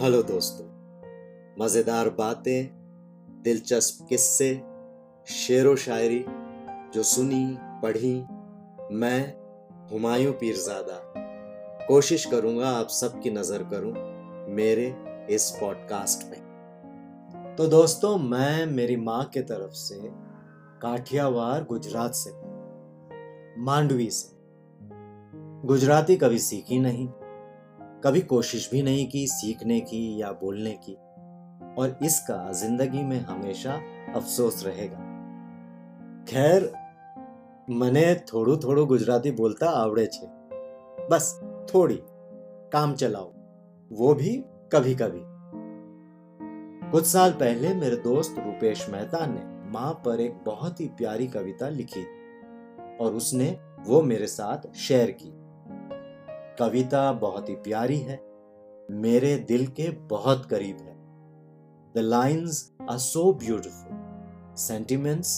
Hello दोस्तों, मज़ेदार बातें, दिलचस्प किस्से, शेरो शायरी जो सुनी, पढ़ी, मैं, हुमायूं पीरजादा। कोशिश करूँगा आप सबकी नज़र करूँ मेरे इस पॉडकास्ट में। तो दोस्तों, मैं मेरी माँ के तरफ़ से काठियावाड़, गुजरात से मांडवी से। गुजराती कभी सीखी नहीं। कभी कोशिश भी नहीं की सीखने की या बोलने की और इसका जिंदगी में हमेशा अफसोस रहेगा खैर મને થોડું થોડું ગુજરાતી बोलता आवड़े छे बस थोड़ी काम चलाओ वो भी कभी कभी कुछ साल पहले मेरे दोस्त रुपेश मेहता ने माँ पर एक बहुत ही प्यारी कविता लिखी और उसने वो मेरे साथ शेयर की कविता बहुत ही प्यारी है, मेरे दिल के बहुत करीब है। The lines are so beautiful sentiments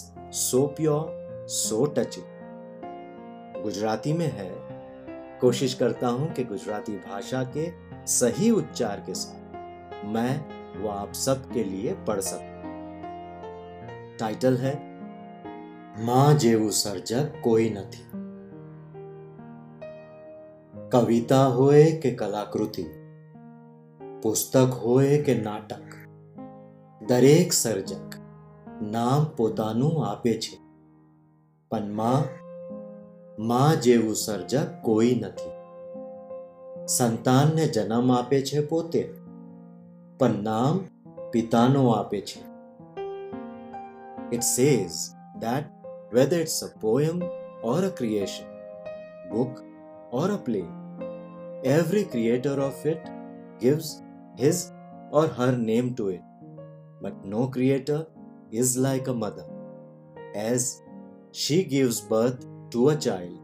so pure so touching Gujarati में है, कोशिश करता हूँ कि गुजराती भाषा के सही उच्चार के साथ मैं वो आप सबके लिए पढ़ सकूँ। टाइटल है, माँ जेवू सर्जक कोई नहीं કવિતા હોય કે કલાકૃતિ પુસ્તક હોય કે નાટક દરેક સર્જક નામ પોતાનું આપે છે પણ માં માં જેવું સર્જક કોઈ નથી સંતાનને જન્મ આપે છે પોતે પણ નામ પિતાનો આપે છે It says that whether it's a poem or a creation, book or a play, every creator of it gives his or her name to it. But no creator is like a mother, as she gives birth to a child,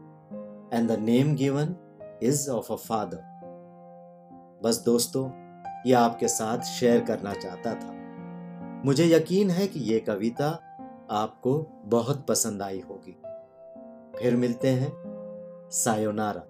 and the name given is of a father. बस दोस्तों ये आपके साथ share करना चाहता था मुझे यकीन है कि ये कविता आपको बहुत पसंद आई होगी फिर मिलते हैं सायोनारा